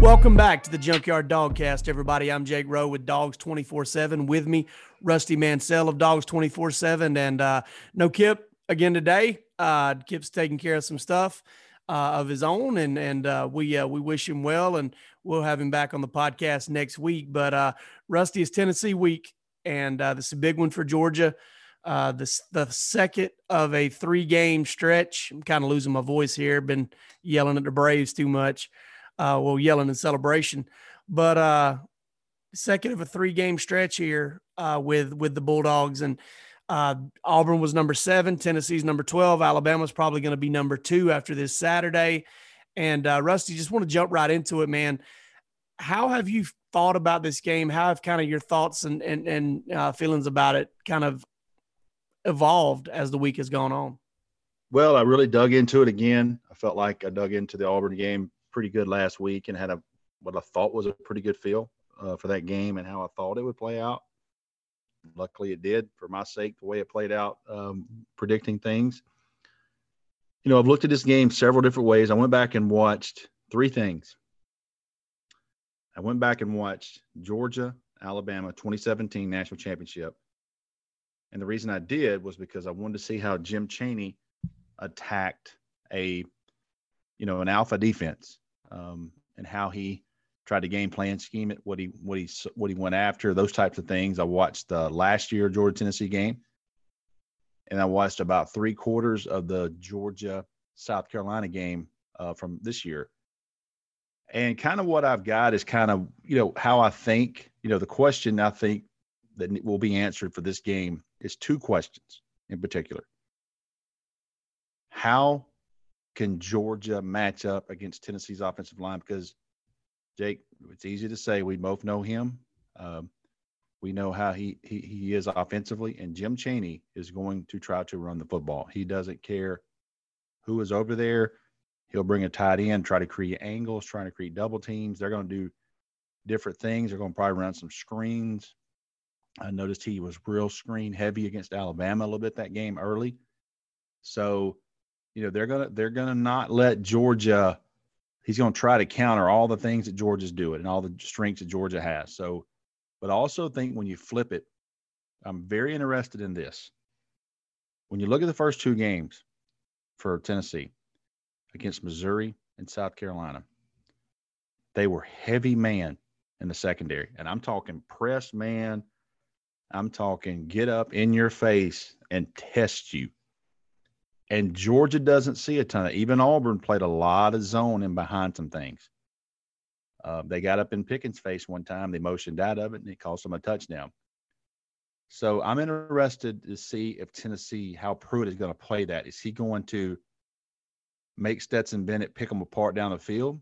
Welcome back to the Junkyard Dogcast, everybody. I'm Jake Rowe with Dogs 24 7. With me, Rusty Mansell of Dogs 24 7. And uh, no Kip again today. Uh, Kip's taking care of some stuff uh, of his own, and and uh, we uh, we wish him well, and we'll have him back on the podcast next week. But uh, Rusty is Tennessee week, and this is a big one for Georgia. The, the second of a three game stretch. I'm kind of losing my voice here. Been yelling at the Braves too much uh, well, yelling in celebration. But uh, second of a three game stretch here uh, with with the Bulldogs and uh, Auburn was number seven, Tennessee's number twelve, Alabama's probably going to be number two after this Saturday. And uh, Rusty, just want to jump right into it, man. How have you thought about this game? How have kind of your thoughts and and, and uh, feelings about it kind of evolved as the week has gone on? Well, I really dug into it again. I felt like I dug into the Auburn game pretty good last week and had a what I thought was a pretty good feel uh, for that game and how I thought it would play out. Luckily, it did for my sake, the way it played out, um, predicting things. You know, I've looked at this game several different ways. I went back and watched three things. I went back and watched Georgia, Alabama 2017 national championship. And the reason I did was because I wanted to see how Jim Chaney attacked a, you know, an alpha defense um, and how he tried to game plan scheme it, what he what he what he went after, those types of things. I watched the last year Georgia Tennessee game, and I watched about three quarters of the Georgia South Carolina game uh, from this year. And kind of what I've got is kind of you know how I think. You know the question I think that will be answered for this game is two questions in particular. How can Georgia match up against Tennessee's offensive line? Because Jake, it's easy to say we both know him. Um, we know how he, he he is offensively, and Jim Chaney is going to try to run the football. He doesn't care who is over there. He'll bring a tight end, try to create angles, trying to create double teams. They're going to do different things. They're going to probably run some screens. I noticed he was real screen heavy against Alabama a little bit that game early. So you know they're gonna they're gonna not let Georgia. He's gonna try to counter all the things that Georgia's doing and all the strengths that Georgia has. So, but I also think when you flip it, I'm very interested in this. When you look at the first two games for Tennessee against Missouri and South Carolina, they were heavy man in the secondary, and I'm talking press man. I'm talking get up in your face and test you and Georgia doesn't see a ton of. Even Auburn played a lot of zone in behind some things. Uh, they got up in Pickens' face one time. They motioned out of it, and it cost them a touchdown. So I'm interested to see if Tennessee, how Pruitt is going to play that. Is he going to make Stetson Bennett pick them apart down the field,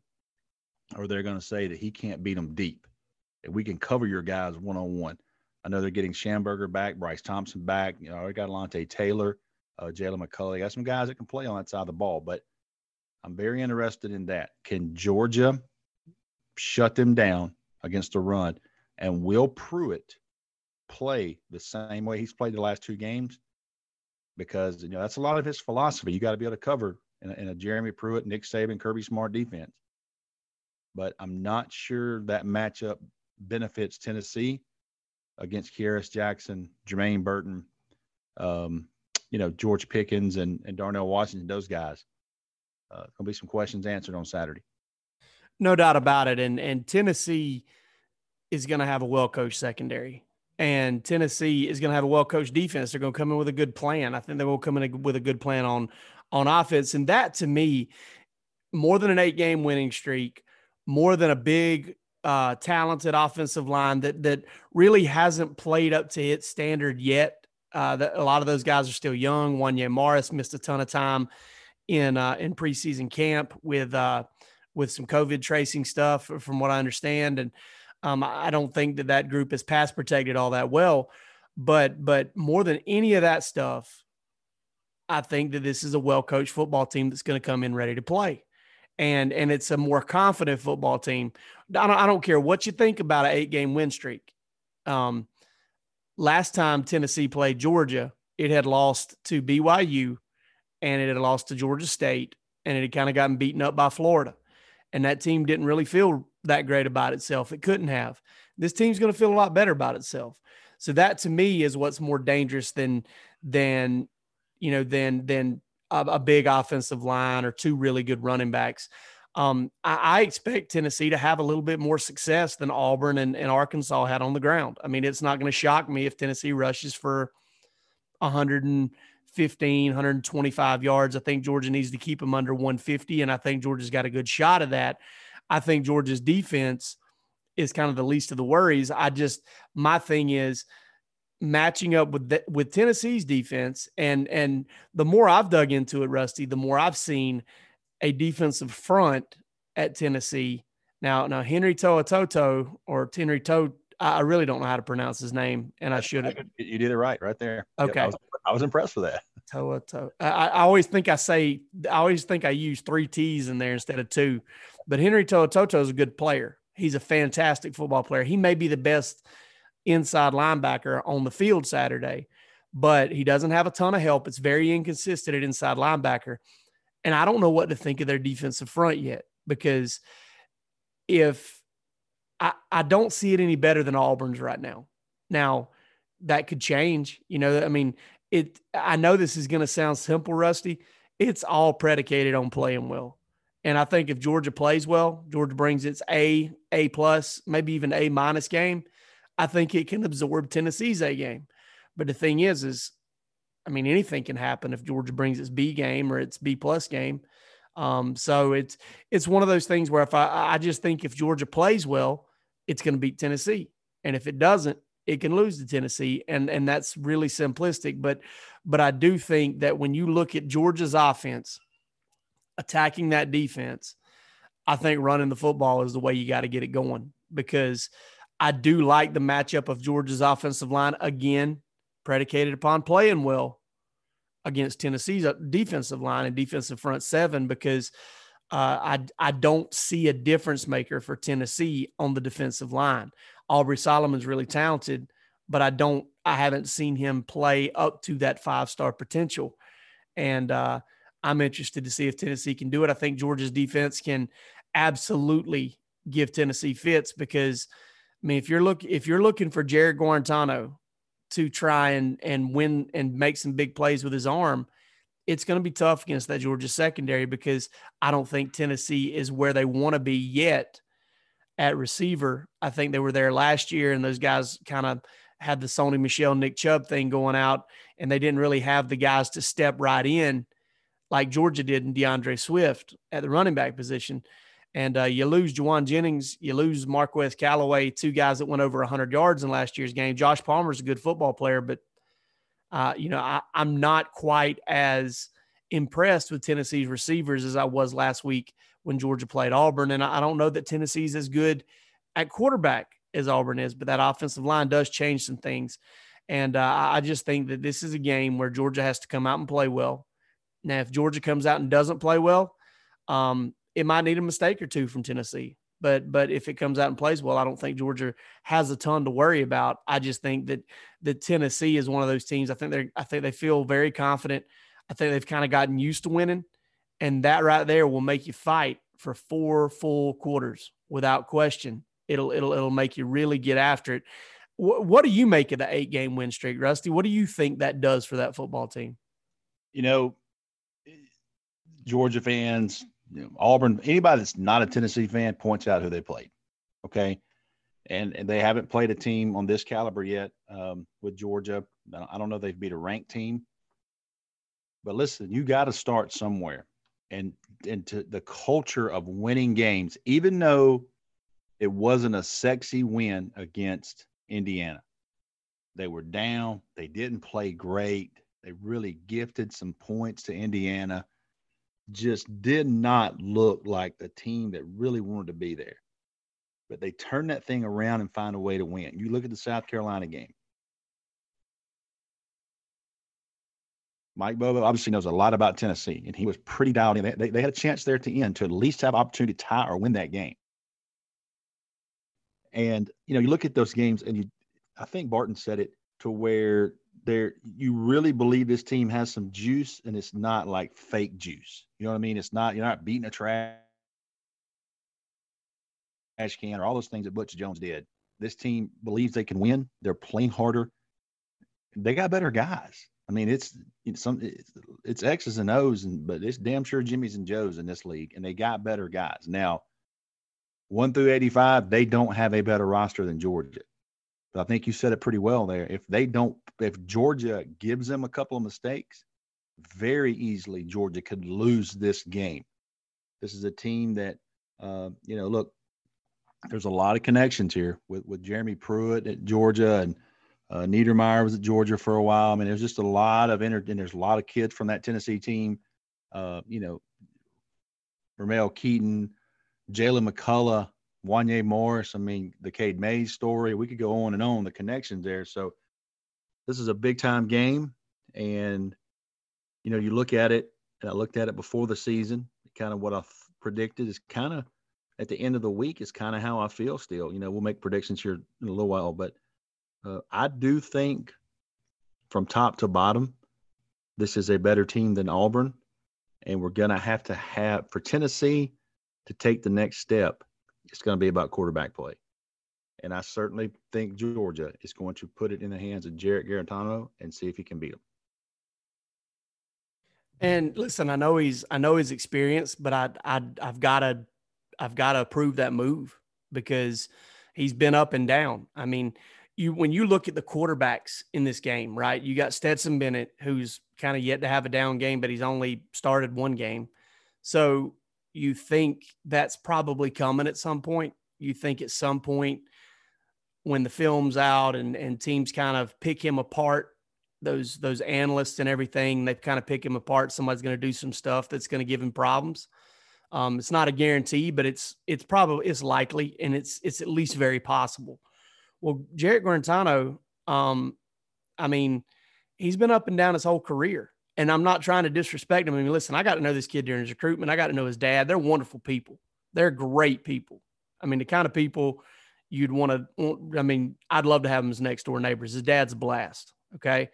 or they're going to say that he can't beat them deep? And we can cover your guys one on one. I know they're getting Shamburger back, Bryce Thompson back. You know, I got Alontae Taylor uh, Jaylen McCollough. Got some guys that can play on that side of the ball, but I'm very interested in that. Can Georgia shut them down against the run? And will Pruitt play the same way he's played the last two games? Because you know that's a lot of his philosophy. You got to be able to cover in a, in a Jeremy Pruitt, Nick Saban, Kirby Smart defense. But I'm not sure that matchup benefits Tennessee against Kearis Jackson, Jermaine Burton, um, you know George Pickens and, and Darnell Washington, those guys. Uh, gonna be some questions answered on Saturday. No doubt about it. And and Tennessee is going to have a well coached secondary, and Tennessee is going to have a well coached defense. They're going to come in with a good plan. I think they will come in with a good plan on on offense, and that to me, more than an eight game winning streak, more than a big uh, talented offensive line that that really hasn't played up to its standard yet. Uh, that a lot of those guys are still young. Wanya Morris missed a ton of time in uh, in preseason camp with uh, with some COVID tracing stuff, from what I understand, and um, I don't think that that group is pass protected all that well. But but more than any of that stuff, I think that this is a well coached football team that's going to come in ready to play and and it's a more confident football team. I don't, I don't care what you think about an eight game win streak. Um, last time Tennessee played Georgia, it had lost to BYU, and it had lost to Georgia State, and it had kind of gotten beaten up by Florida, and that team didn't really feel that great about itself. It couldn't have. This team's going to feel a lot better about itself. So that to me is what's more dangerous than than you know than than a, a big offensive line or two really good running backs. Um, I, I, expect Tennessee to have a little bit more success than Auburn and, and Arkansas had on the ground. I mean, it's not going to shock me if Tennessee rushes for 115, 125 yards. I think Georgia needs to keep them under 150, and I think Georgia's got a good shot of that. I think Georgia's defense is kind of the least of the worries. I just my thing is matching up with the, with Tennessee's defense and and the more I've dug into it Rusty the more I've seen a defensive front at Tennessee. Now now Henry Toa Toto or Henry To I really don't know how to pronounce his name and I should have you did it right right there. Okay I was, I was impressed with that. To'oTo'o I, I always think I say I always think I use three T's in there instead of two. But Henry Toa Toto is a good player. He's a fantastic football player. He may be the best inside linebacker on the field Saturday, but he doesn't have a ton of help. It's very inconsistent at inside linebacker. And I don't know what to think of their defensive front yet because if I, I don't see it any better than Auburn's right now. Now, that could change. You know, I mean, it I know this is going to sound simple, Rusty. It's all predicated on playing well. And I think if Georgia plays well, Georgia brings its A, A plus, maybe even A minus game, I think it can absorb Tennessee's A game. But the thing is, is I mean, anything can happen if Georgia brings its B game or its B plus game. Um, so it's it's one of those things where if I I just think if Georgia plays well, it's going to beat Tennessee, and if it doesn't, it can lose to Tennessee, and and that's really simplistic. But but I do think that when you look at Georgia's offense, attacking that defense, I think running the football is the way you got to get it going because I do like the matchup of Georgia's offensive line again, predicated upon playing well against Tennessee's uh, defensive line and defensive front seven because uh, I I don't see a difference maker for Tennessee on the defensive line. Aubrey Solomon's really talented, but I don't I haven't seen him play up to that five star potential, and uh, I'm interested to see if Tennessee can do it. I think Georgia's defense can absolutely give Tennessee fits because I mean, if you're look if you're looking for Jarrett Guarantano to try and and win and make some big plays with his arm, it's going to be tough against that Georgia secondary because I don't think Tennessee is where they want to be yet at receiver. I think they were there last year, and those guys kind of had the Sony Michel Nick Chubb thing going out, and they didn't really have the guys to step right in like Georgia did in D'Andre Swift at the running back position. And uh, you lose Jauan Jennings, you lose Marquez Callaway, two guys that went over 100 yards in last year's game. Josh Palmer's a good football player, but uh, you know I, I'm not quite as impressed with Tennessee's receivers as I was last week when Georgia played Auburn. And I, I don't know that Tennessee's as good at quarterback as Auburn is, but that offensive line does change some things. And uh, I just think that this is a game where Georgia has to come out and play well. Now, if Georgia comes out and doesn't play well, um, it might need a mistake or two from Tennessee. But but if it comes out and plays well, I don't think Georgia has a ton to worry about. I just think that that Tennessee is one of those teams. I think they're I think they feel very confident. I think they've kind of gotten used to winning, and that right there will make you fight for four full quarters without question. It'll it'll it'll make you really get after it. What, what do you make of the eight game win streak, Rusty? What do you think that does for that football team? You know, Georgia fans, you know, Auburn, anybody that's not a Tennessee fan points out who they played. Okay. And, and they haven't played a team on this caliber yet um, with Georgia. I don't know they've beat a ranked team. But listen, you got to start somewhere. And into the culture of winning games, even though it wasn't a sexy win against Indiana. They were down. They didn't play great. They really gifted some points to Indiana. Just did not look like the team that really wanted to be there. But they turned that thing around and find a way to win. You look at the South Carolina game. Mike Bobo obviously knows a lot about Tennessee, and he was pretty dialed in. They, they had a chance there at the end to at least have opportunity to tie or win that game. And you know, you look at those games, and you, I think Barton said it to where there you really believe this team has some juice, and it's not like fake juice. You know what I mean? It's not you're not beating a trash can or all those things that Butch Jones did. This team believes they can win. They're playing harder. They got better guys. I mean, it's it's some it's, it's X's and O's, and but it's damn sure Jimmy's and Joe's in this league, and they got better guys. Now, one through eighty-five, they don't have a better roster than Georgia. But I think you said it pretty well there. If they don't, if Georgia gives them a couple of mistakes, very easily Georgia could lose this game. This is a team that, uh, you know, look, there's a lot of connections here with with Jeremy Pruitt at Georgia and uh, Niedermeyer was at Georgia for a while. I mean, there's just a lot of inter- and there's a lot of kids from that Tennessee team. Uh, you know, Ramel Keyton, Jaylen McCollough, Wanya Morris. I mean, the Cade Mays story. We could go on and on the connections there. So this is a big time game, and you know, you look at it, and I looked at it before the season. Kind of what I predicted is kind of at the end of the week is kind of how I feel still. You know, we'll make predictions here in a little while, but uh, I do think from top to bottom, this is a better team than Auburn. And we're going to have to have, for Tennessee to take the next step, it's going to be about quarterback play. And I certainly think Georgia is going to put it in the hands of Jarrett Guarantano and see if he can beat him. And listen, I know he's I know he's experienced, but I I I've got to I've got to approve that move because he's been up and down. I mean, you when you look at the quarterbacks in this game, right? You got Stetson Bennett, who's kind of yet to have a down game, but he's only started one game. So you think that's probably coming at some point. You think at some point when the film's out and and teams kind of pick him apart, those those analysts and everything, they kind of pick him apart. Somebody's going to do some stuff that's going to give him problems. Um, it's not a guarantee, but it's it's probably it's likely, and it's it's at least very possible. Well, Jarrett Guarantano, um, I mean, he's been up and down his whole career. And I'm not trying to disrespect him. I mean, listen, I got to know this kid during his recruitment. I got to know his dad. They're wonderful people. They're great people. I mean, the kind of people you'd want to, I mean, I'd love to have him as next door neighbors. His dad's a blast. Okay.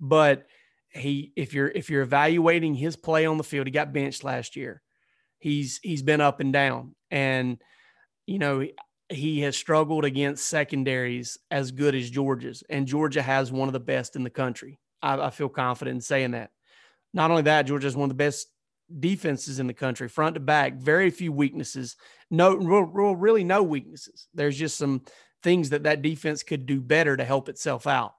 But he, if you're, if you're evaluating his play on the field, he got benched last year. He's, he's been up and down. And, you know, he has struggled against secondaries as good as Georgia's, and Georgia has one of the best in the country. I, I feel confident in saying that. Not only that, Georgia is one of the best defenses in the country, front to back, very few weaknesses. No, real, real, really no weaknesses. There's just some things that that defense could do better to help itself out.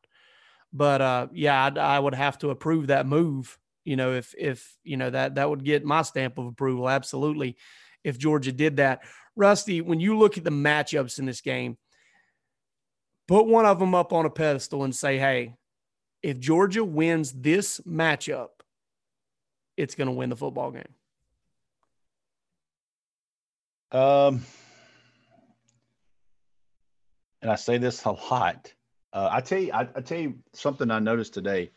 But uh, yeah, I, I would have to approve that move. You know, if if you know that that would get my stamp of approval, absolutely. If Georgia did that, Rusty, when you look at the matchups in this game, put one of them up on a pedestal and say, hey, if Georgia wins this matchup, it's going to win the football game. Um, and I say this a lot. Uh, I tell you, I, I tell you something I noticed today.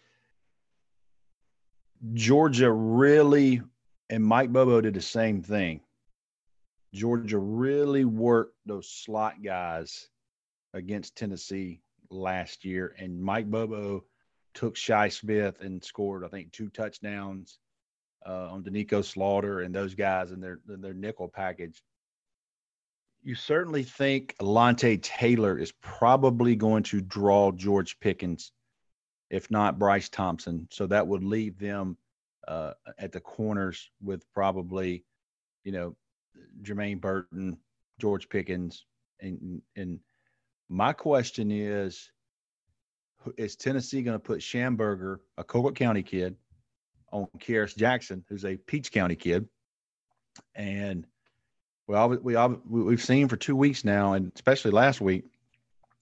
Georgia really, and Mike Bobo did the same thing. Georgia really worked those slot guys against Tennessee last year, and Mike Bobo took Shi Smith and scored, I think, two touchdowns uh, on Doneiko Slaughter and those guys and their their nickel package. You certainly think Alontae Taylor is probably going to draw George Pickens, if not Bryce Thompson. So that would leave them uh, at the corners with probably, you know, Jermaine Burton, George Pickens, and and my question is, is Tennessee going to put Shamburger, a Colquitt County kid, on Kearis Jackson, who's a Peach County kid, and Well, we we've seen for two weeks now, and especially last week,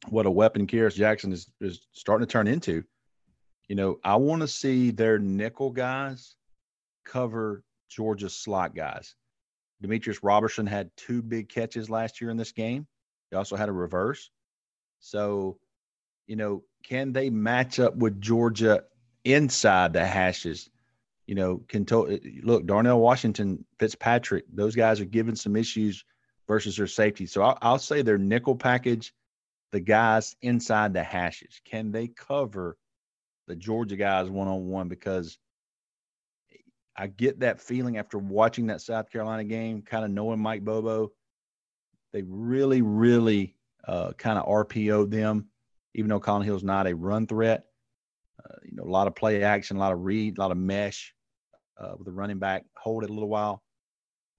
what a weapon Kearis Jackson is is starting to turn into. You know, I want to see their nickel guys cover Georgia's slot guys. Demetrius Robertson had two big catches last year in this game. He also had a reverse. So, you know, can they match up with Georgia inside the hashes? You know, can to, look Darnell Washington, Fitzpatrick, those guys are giving some issues versus their safety. So I'll, I'll say their nickel package, the guys inside the hashes, can they cover the Georgia guys one on one? Because I get that feeling after watching that South Carolina game, kind of knowing Mike Bobo. They really, really uh, kind of RPO'd them, even though Collin Hill's not a run threat. Uh, you know, a lot of play action, a lot of read, a lot of mesh uh, with the running back. Hold it a little while,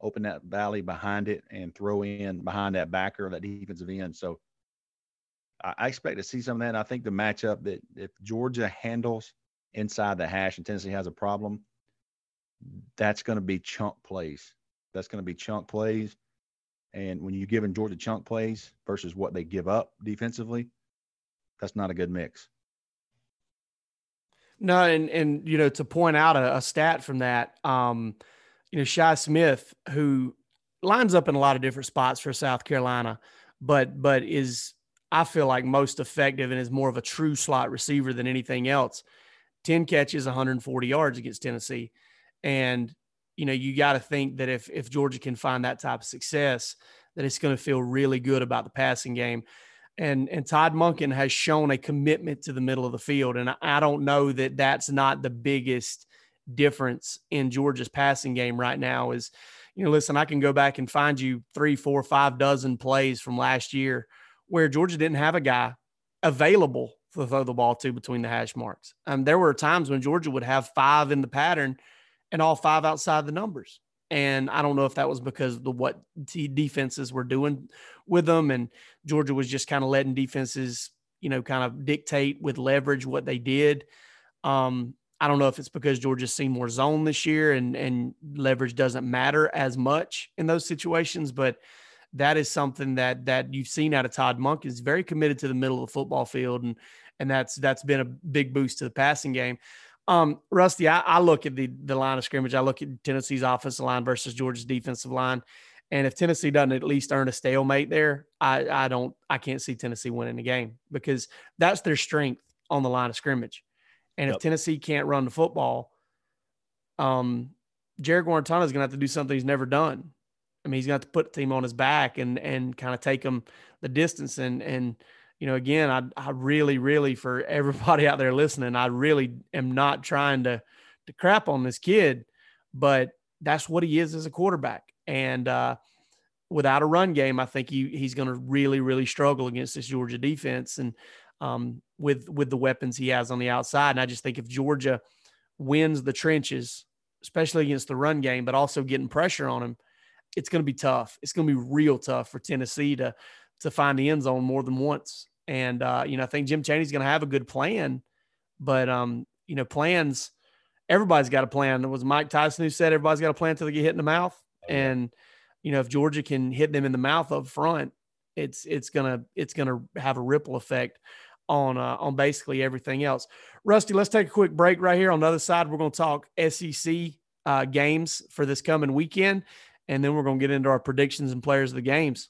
open that valley behind it, and throw in behind that backer, that defensive end. So I, I expect to see some of that. And I think the matchup that if Georgia handles inside the hash and Tennessee has a problem, that's going to be chunk plays. That's going to be chunk plays. And when you're giving Georgia chunk plays versus what they give up defensively, that's not a good mix. No, and and you know to point out a, a stat from that, um, you know Shi Smith, who lines up in a lot of different spots for South Carolina, but but is I feel like most effective and is more of a true slot receiver than anything else. Ten catches, 140 yards against Tennessee, and you know you got to think that if if Georgia can find that type of success, that it's going to feel really good about the passing game and and Todd Monken has shown a commitment to the middle of the field, and I, I don't know that that's not the biggest difference in Georgia's passing game right now. Is you know, listen, I can go back and find you three, four, five dozen plays from last year where Georgia didn't have a guy available to throw the ball to between the hash marks. Um, there were times when Georgia would have five in the pattern and all five outside the numbers. And I don't know if that was because of the what defenses were doing with them, and Georgia was just kind of letting defenses, you know, kind of dictate with leverage what they did. Um, I don't know if it's because Georgia's seen more zone this year and and leverage doesn't matter as much in those situations, but that is something that that you've seen out of Todd Monk is very committed to the middle of the football field and and that's that's been a big boost to the passing game. Um, Rusty, I, I, look at the the line of scrimmage. I look at Tennessee's offensive line versus Georgia's defensive line, and if Tennessee doesn't at least earn a stalemate there, I I don't I can't see Tennessee winning the game because that's their strength on the line of scrimmage. And yep. if Tennessee can't run the football, um, Jarrett Guarantano is going to have to do something he's never done. I mean, he's going to have to put the team on his back and and kind of take them the distance and and you know, again, I, I really, really, for everybody out there listening, I really am not trying to, to crap on this kid, but that's what he is as a quarterback. And uh, without a run game, I think he, he's going to really, really struggle against this Georgia defense and um, with with the weapons he has on the outside. And I just think if Georgia wins the trenches, especially against the run game, but also getting pressure on him, it's going to be tough. It's going to be real tough for Tennessee to to find the end zone more than once. And uh, you know, I think Jim Chaney's going to have a good plan, but um, you know, plans. Everybody's got a plan. It was Mike Tyson who said everybody's got a plan until they get hit in the mouth. Oh, and you know, if Georgia can hit them in the mouth up front, it's it's gonna it's gonna have a ripple effect on uh, on basically everything else. Rusty, let's take a quick break right here. On the other side, we're going to talk SEC uh, games for this coming weekend, and then we're going to get into our predictions and players of the games.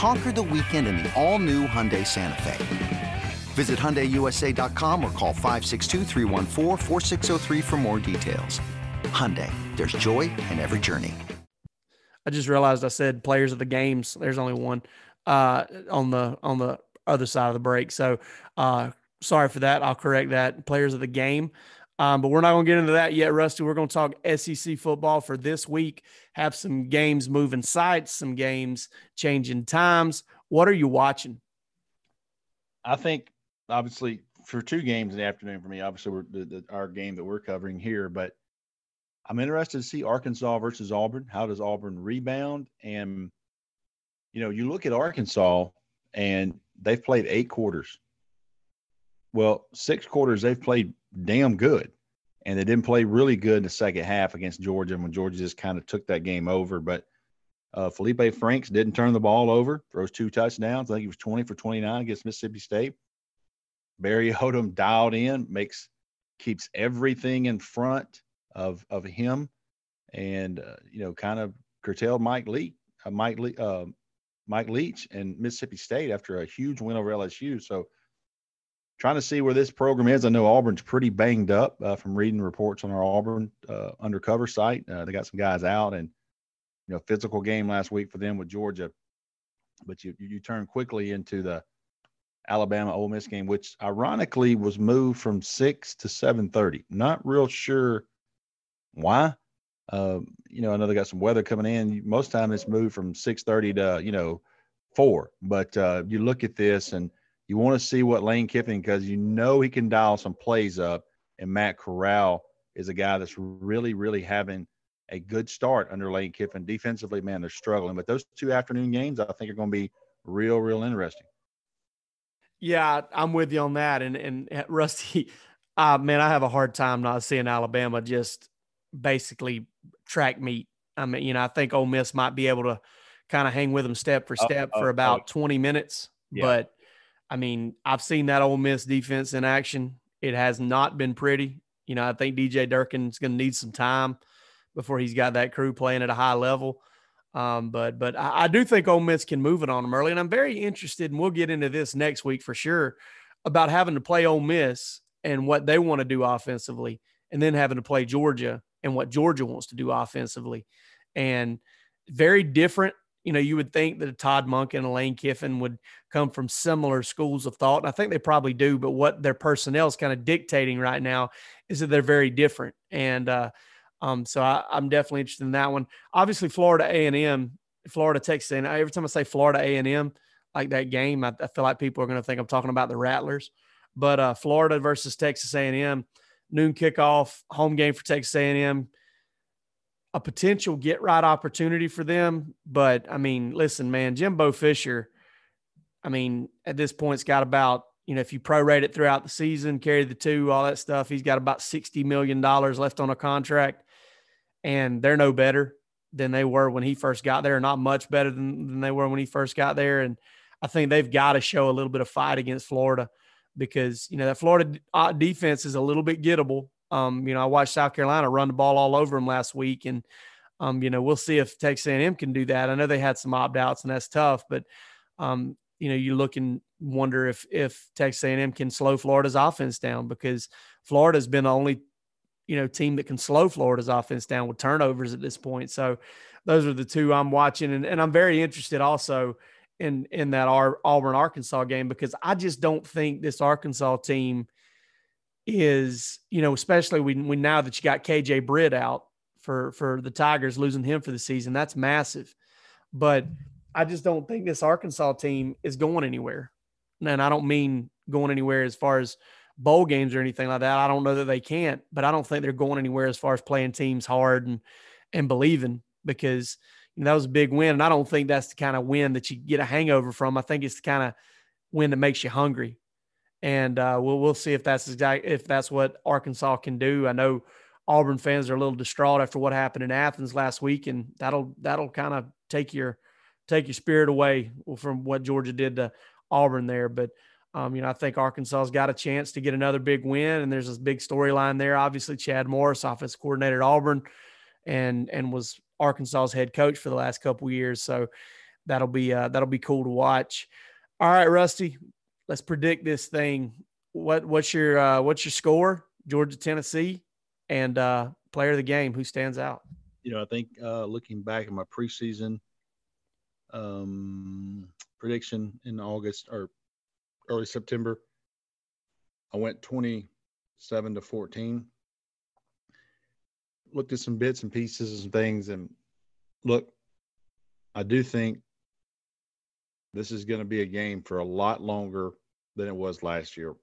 Conquer the weekend in the all new Hyundai Santa Fe. Visit HyundaiUSA.com or call 562 for more details. Hyundai, there's joy in every journey. I just realized I said players of the games. There's only one uh, on the on the other side of the break. So uh, sorry for that. I'll correct that. Players of the game. Um, but we're not going to get into that yet, Rusty. We're going to talk SEC football for this week. Have some games moving sites, some games changing times. What are you watching? I think obviously for two games in the afternoon for me, obviously the, the, our game that we're covering here, but I'm interested to see Arkansas versus Auburn. How does Auburn rebound? And you know, you look at Arkansas and they've played eight quarters. Well, six quarters they've played damn good. And they didn't play really good in the second half against Georgia when Georgia just kind of took that game over. But uh, Felipe Franks didn't turn the ball over, throws two touchdowns. I think he was 20 for 29 against Mississippi State. Barry Odom dialed in, makes keeps everything in front of of him, and uh, you know, kind of curtailed Mike Leach, uh, Mike Le- uh, Mike Leach, and Mississippi State after a huge win over LSU. So trying to see where this program is. I know Auburn's pretty banged up uh, from reading reports on our Auburn uh, undercover site. Uh, they got some guys out, and you know, physical game last week for them with Georgia. But you you turn quickly into the Alabama Ole Miss game, which ironically was moved from six to seven thirty. Not real sure why. Uh, you know, I know they got some weather coming in. Most time it's moved from six thirty to you know four. But uh, you look at this and you want to see what Lane Kiffin because you know he can dial some plays up, and Matt Corral is a guy that's really, really having a good start under Lane Kiffin. Defensively, man, they're struggling, but those two afternoon games I think are going to be real, real interesting. Yeah, I'm with you on that. And and Rusty, uh, man, I have a hard time not seeing Alabama just basically track meet. I mean, you know, I think Ole Miss might be able to kind of hang with them step for step for about 20 minutes, yeah. but I mean, I've seen that Ole Miss defense in action. It has not been pretty. You know, I think DJ Durkin's going to need some time before he's got that crew playing at a high level. Um, but but I, I, do think Ole Miss can move it on them early, and I'm very interested, and we'll get into this next week for sure, about having to play Ole Miss and what they want to do offensively, and then having to play Georgia and what Georgia wants to do offensively, and very different you know, you would think that a Todd Monk and a Lane Kiffin would come from similar schools of thought. And I think they probably do, but what their personnel is kind of dictating right now is that they're very different. And uh, um, so I, am definitely interested in that one. Obviously, Florida A and M, Florida Texas. And every time I say Florida A and M, like that game, I, I, feel like people are going to think I'm talking about the Rattlers. But uh, Florida versus Texas A and M, noon kickoff, home game for Texas A and M a potential get right opportunity for them. But I mean, listen, man, Jimbo Fisher, I mean, at this point, it's got about, you know, if you prorate it throughout the season, carry the two, all that stuff, he's got about $60 million left on a contract. And they're no better than they were when he first got there, not much better than, than they were when he first got there. And I think they've got to show a little bit of fight against Florida because, you know, that Florida uh, defense is a little bit gettable. Um, you know, I watched South Carolina run the ball all over them last week, and um, you know, we'll see if Texas A&M can do that. I know they had some opt outs, and that's tough, but um, you know, you look and wonder if if Texas A&M can slow Florida's offense down because Florida's been the only you know team that can slow Florida's offense down with turnovers at this point. So those are the two I'm watching, and, and I'm very interested also in in that Auburn Arkansas game because I just don't think this Arkansas team is, you know, especially when, when now that you got KJ Britt out for for the Tigers, losing him for the season, that's massive. But I just don't think this Arkansas team is going anywhere. And I don't mean going anywhere as far as bowl games or anything like that. I don't know that they can't, but I don't think they're going anywhere as far as playing teams hard and and believing because you know, that was a big win. And I don't think that's the kind of win that you get a hangover from. I think it's the kind of win that makes you hungry and uh, we'll we'll see if that's exact if that's what Arkansas can do. I know Auburn fans are a little distraught after what happened in Athens last week, and that'll that'll kind of take your take your spirit away from what Georgia did to Auburn there. But um, you know, I think Arkansas's got a chance to get another big win, and there's this big storyline there. Obviously, Chad Morris, offensive coordinator at Auburn, and and was Arkansas's head coach for the last couple years. So that'll be uh, that'll be cool to watch. All right, Rusty, let's predict this thing. What what's your uh, what's your score? Georgia Tennessee, and uh, player of the game. Who stands out? You know, I think uh, looking back at my preseason um, prediction in August or early September, I went 27 to 14. Looked at some bits and pieces and things, and look, I do think this is going to be a game for a lot longer than it was last year.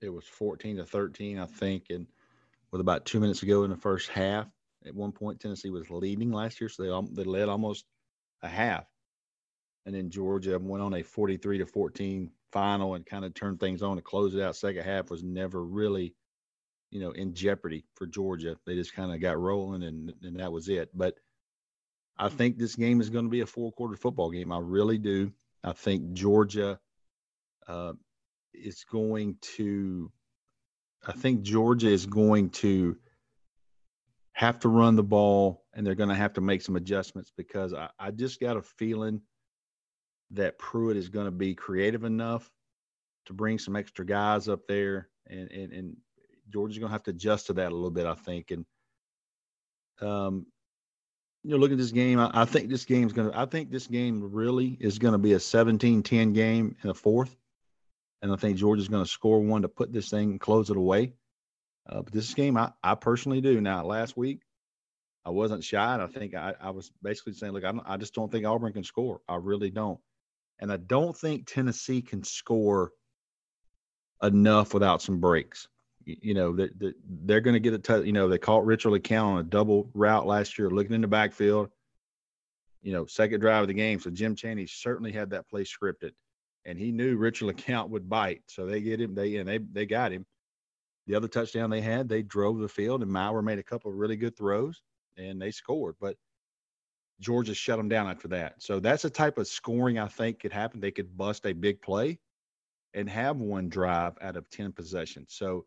It was 14 to 13, I think, and with about two minutes to go in the first half. At one point, Tennessee was leading last year, so they they led almost a half, and then Georgia went on a 43 to 14 final and kind of turned things on to close it out. Second half was never really, you know, in jeopardy for Georgia. They just kind of got rolling, and and that was it. But I think this game is going to be a four quarter football game. I really do. I think Georgia uh, is going to. I think Georgia is going to have to run the ball, and they're going to have to make some adjustments because I, I just got a feeling that Pruitt is going to be creative enough to bring some extra guys up there, and and, and Georgia's going to have to adjust to that a little bit, I think. And um, you know, look at this game. I, I think this game's going to, I think this game really is going to be a 17 10 game in the fourth. And I think Georgia's going to score one to put this thing and close it away. Uh, but this game, I, I personally do. Now, last week, I wasn't shy. I think I, I was basically saying, look, I, I just don't think Auburn can score. I really don't. And I don't think Tennessee can score enough without some breaks you know that they're, they're going to get a touch. You know, they caught Richard LeCounte on a double route last year, looking in the backfield. You know, second drive of the game. So Jim Chaney certainly had that play scripted, and he knew Richard LeCounte would bite. So they get him. They and they they got him. The other touchdown they had, they drove the field, and Maurer made a couple of really good throws, and they scored. But Georgia shut them down after that. So that's a type of scoring I think could happen. They could bust a big play and have one drive out of 10 possessions. So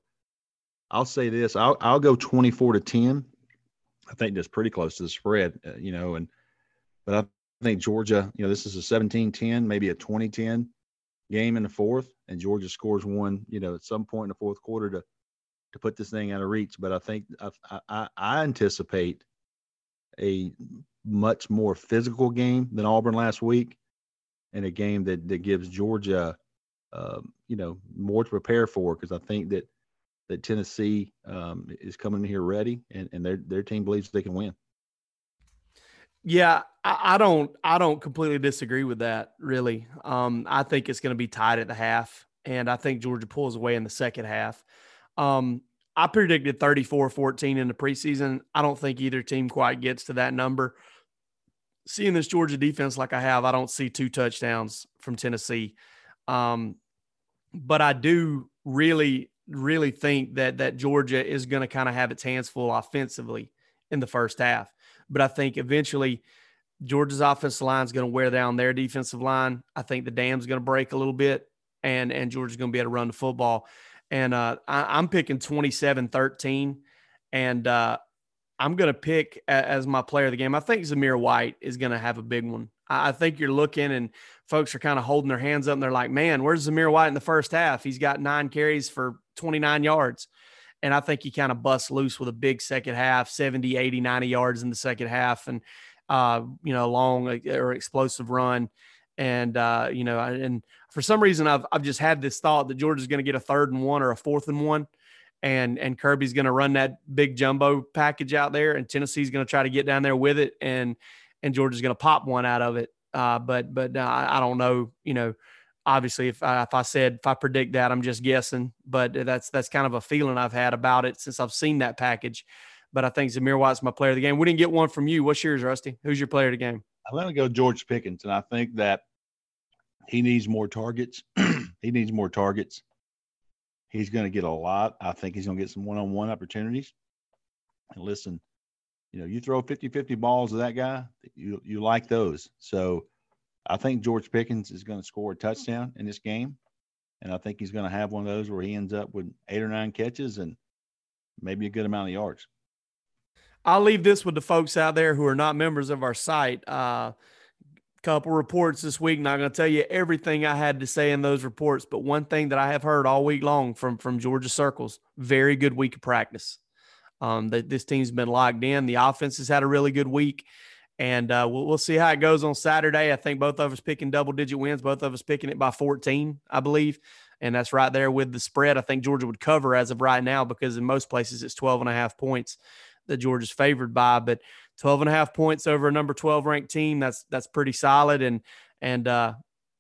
I'll say this: I'll I'll go twenty four to ten. I think that's pretty close to the spread, uh, you know. And but I think Georgia, you know, this is a 17-10, maybe a 20-10 game in the fourth, and Georgia scores one, you know, at some point in the fourth quarter to to put this thing out of reach. But I think I, I, I anticipate a much more physical game than Auburn last week, and a game that that gives Georgia, uh, you know, more to prepare for because I think that that Tennessee um, is coming here ready, and, and their their team believes they can win. Yeah, I, I don't I don't completely disagree with that. Really, um, I think it's going to be tied at the half, and I think Georgia pulls away in the second half. Um, I predicted 34-14 in the preseason. I don't think either team quite gets to that number. Seeing this Georgia defense like I have, I don't see two touchdowns from Tennessee. Um, but I do really really think that that Georgia is going to kind of have its hands full offensively in the first half. But I think eventually Georgia's offensive line is going to wear down their defensive line. I think the dam's going to break a little bit, and and Georgia's going to be able to run the football. And uh, I, am picking 27-13, and uh, I'm going to pick as my player of the game. I think Zamir White is going to have a big one. I think you're looking and folks are kind of holding their hands up and they're like, man, where's Zamir White in the first half? He's got nine carries for 29 yards. And I think he kind of busts loose with a big second half, 70, 80, 90 yards in the second half and, uh, you know, long or explosive run. And, uh, you know, and for some reason, I've, I've just had this thought that Georgia's going to get a third and one or a fourth and one. And, and Kirby's going to run that big jumbo package out there, and Tennessee's going to try to get down there with it, and and Georgia's going to pop one out of it. Uh, but but uh, I don't know. You know, obviously, if I, if I said if I predict that, I'm just guessing. But that's that's kind of a feeling I've had about it since I've seen that package. But I think Zamir White's my player of the game. We didn't get one from you. What's yours, Rusty? Who's your player of the game? I'm going to go George Pickens, and I think that he needs more targets. he needs more targets. He's going to get a lot. I think he's going to get some one-on-one opportunities. And listen, you know, you throw 50 50 balls to that guy, you, you like those. So I think George Pickens is going to score a touchdown in this game. And I think he's going to have one of those where he ends up with eight or nine catches and maybe a good amount of yards. I'll leave this with the folks out there who are not members of our site. Uh, couple reports this week. Not going to tell you everything I had to say in those reports, but one thing that I have heard all week long from from Georgia circles: very good week of practice. Um, that this team's been locked in. The offense has had a really good week, and uh, we'll, we'll see how it goes on Saturday. I think both of us picking double digit wins, both of us picking it by 14, I believe. And that's right there with the spread. I think Georgia would cover as of right now because in most places it's 12 and a half points that Georgia's favored by. But 12 and a half points over a number 12 ranked team, that's that's pretty solid. And and uh,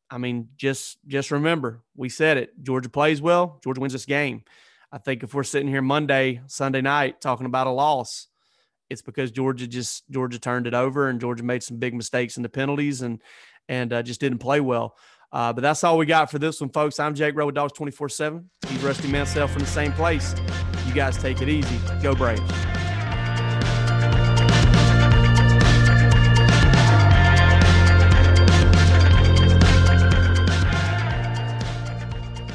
I mean, just just remember, we said it. Georgia plays well, Georgia wins this game. I think if we're sitting here Monday, Sunday night talking about a loss, it's because Georgia just Georgia turned it over and Georgia made some big mistakes in the penalties and and uh, just didn't play well. Uh, but that's all we got for this one, folks. I'm Jake Rowe with Dawgs 24 7. He's Rusty Mansell from the same place. You guys take it easy. Go Braves.